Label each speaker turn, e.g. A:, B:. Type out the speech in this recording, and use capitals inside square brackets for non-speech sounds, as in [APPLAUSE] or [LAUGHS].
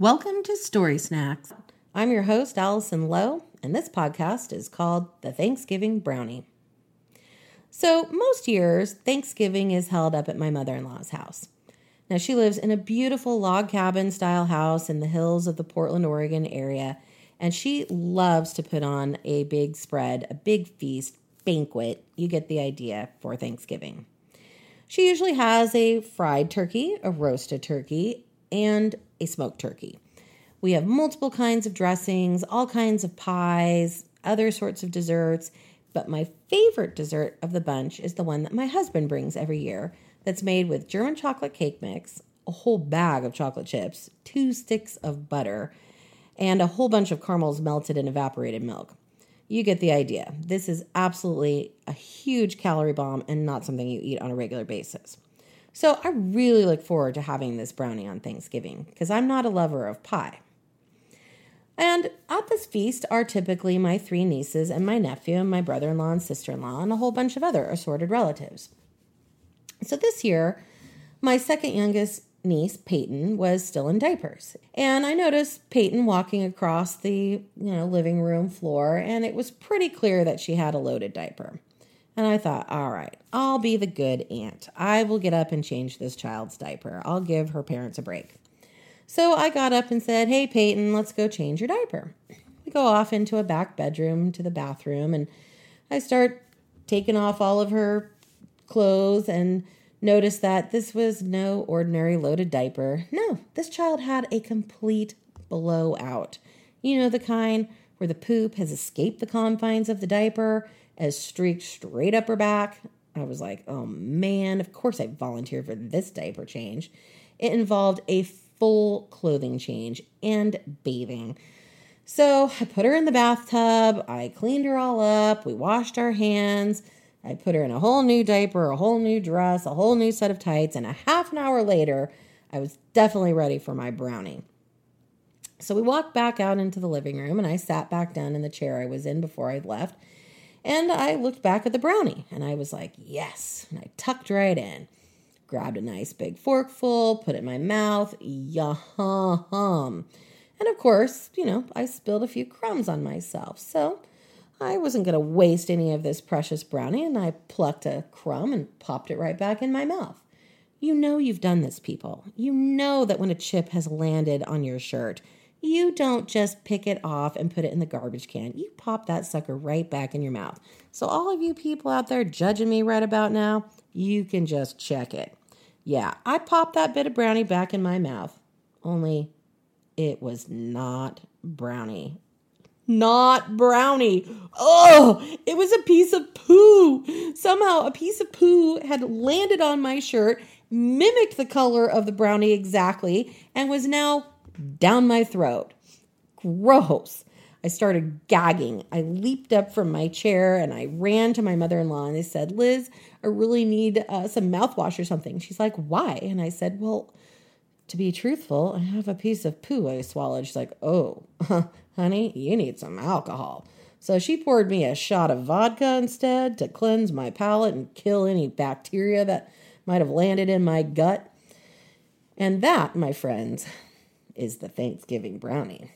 A: Welcome to Story Snacks. I'm your host, Allison Lowe, and this podcast is called The Thanksgiving Brownie. So, most years, Thanksgiving is held up at my mother in law's house. Now, she lives in a beautiful log cabin style house in the hills of the Portland, Oregon area, and she loves to put on a big spread, a big feast, banquet. You get the idea for Thanksgiving. She usually has a fried turkey, a roasted turkey, and a smoked turkey. We have multiple kinds of dressings, all kinds of pies, other sorts of desserts, but my favorite dessert of the bunch is the one that my husband brings every year that's made with German chocolate cake mix, a whole bag of chocolate chips, two sticks of butter, and a whole bunch of caramels melted in evaporated milk. You get the idea. This is absolutely a huge calorie bomb and not something you eat on a regular basis. So I really look forward to having this brownie on Thanksgiving because I'm not a lover of pie. And at this feast are typically my three nieces and my nephew and my brother in law and sister in law and a whole bunch of other assorted relatives. So this year, my second youngest niece, Peyton, was still in diapers. And I noticed Peyton walking across the, you know, living room floor, and it was pretty clear that she had a loaded diaper. And I thought, all right, I'll be the good aunt. I will get up and change this child's diaper. I'll give her parents a break. So I got up and said, Hey, Peyton, let's go change your diaper. We go off into a back bedroom to the bathroom, and I start taking off all of her clothes and notice that this was no ordinary loaded diaper. No, this child had a complete blowout. You know, the kind where the poop has escaped the confines of the diaper as streaked straight up her back. I was like, oh man, of course I volunteered for this diaper change. It involved a full clothing change and bathing. So I put her in the bathtub, I cleaned her all up, we washed our hands. I put her in a whole new diaper, a whole new dress, a whole new set of tights, and a half an hour later, I was definitely ready for my brownie. So we walked back out into the living room, and I sat back down in the chair I was in before I left. And I looked back at the brownie and I was like, yes. And I tucked right in, grabbed a nice big forkful, put it in my mouth, yum. And of course, you know, I spilled a few crumbs on myself. So I wasn't going to waste any of this precious brownie and I plucked a crumb and popped it right back in my mouth. You know you've done this, people. You know that when a chip has landed on your shirt, you don't just pick it off and put it in the garbage can. You pop that sucker right back in your mouth. So, all of you people out there judging me right about now, you can just check it. Yeah, I popped that bit of brownie back in my mouth, only it was not brownie. Not brownie. Oh, it was a piece of poo. Somehow, a piece of poo had landed on my shirt, mimicked the color of the brownie exactly, and was now down my throat. Gross. I started gagging. I leaped up from my chair and I ran to my mother in law and I said, Liz, I really need uh, some mouthwash or something. She's like, Why? And I said, Well, to be truthful, I have a piece of poo I swallowed. She's like, Oh, [LAUGHS] honey, you need some alcohol. So she poured me a shot of vodka instead to cleanse my palate and kill any bacteria that might have landed in my gut. And that, my friends, is the Thanksgiving brownie.